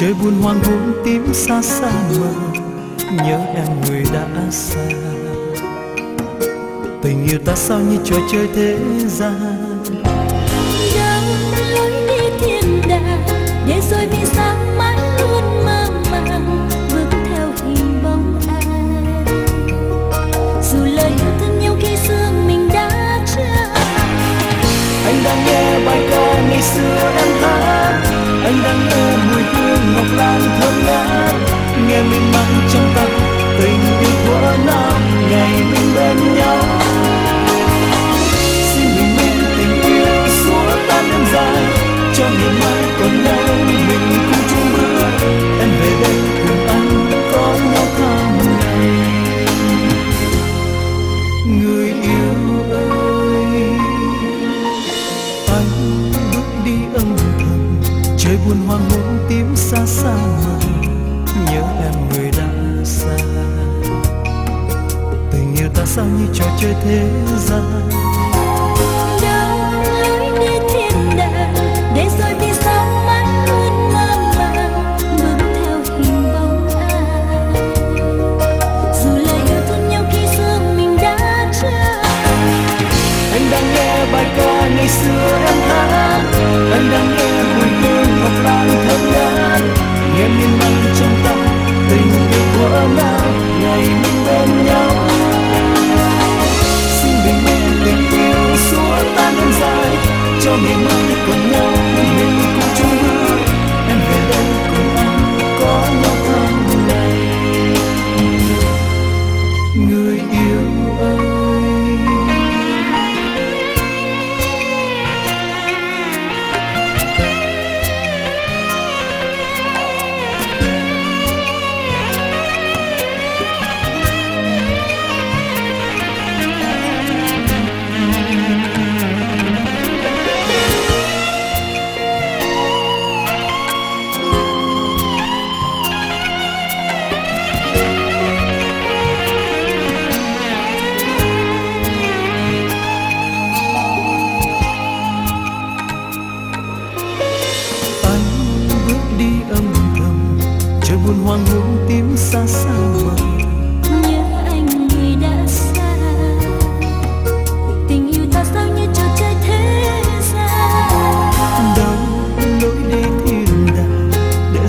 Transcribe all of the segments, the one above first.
trời buồn hoang buông tím xa xa mờ nhớ em người đã xa. Tình yêu ta sao như trò chơi thế gian? Đâu lối đi thiên đàng để rồi vì sao mãi luôn mơ màng bước theo hình bóng ai dù lời yêu thương nhau khi xưa mình đã trao. Anh đang nghe bài ca ngày xưa em hát anh đang hương ngọc lan thơm ngát. Nghe mình mang trong tâm tình yêu thuở nào ngày mình bên nhau. Xin mình minh tình yêu xua tan đêm dài, cho ngày mai còn nhau mình cùng chung bước. Em về đây cùng anh có nhau thăm ngày. Người yêu ơi, anh bước đi âm thầm, trời buồn hoang hôn sao như trò chơi thế gian. Đâu lối đi thiên đàng để rồi vì sao mắt luôn mơ màng bước theo hình bóng ai dù lời yêu thương nhau khi xưa mình đã trao anh đang nghe bài ca ngày xưa em hát, anh đang nghe ngày mai còn nhau mình cùng chung bước em về đây cùng anh có nhau tháng ngày người yêu ơi.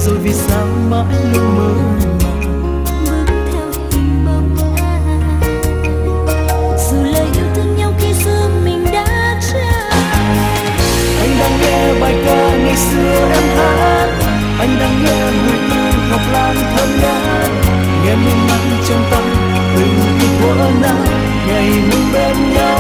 Rồi vì sao mãi luôn mơ? Màng bước theo hình bóng ai dù lời yêu thương nhau khi xưa mình đã trao. Anh đang nghe bài ca ngày xưa em hát. Anh đang nghe mùi hương ngọc lan thơm ngát. Nghe mình mang trong tâm yêu thuở nào ngày mình bên nhau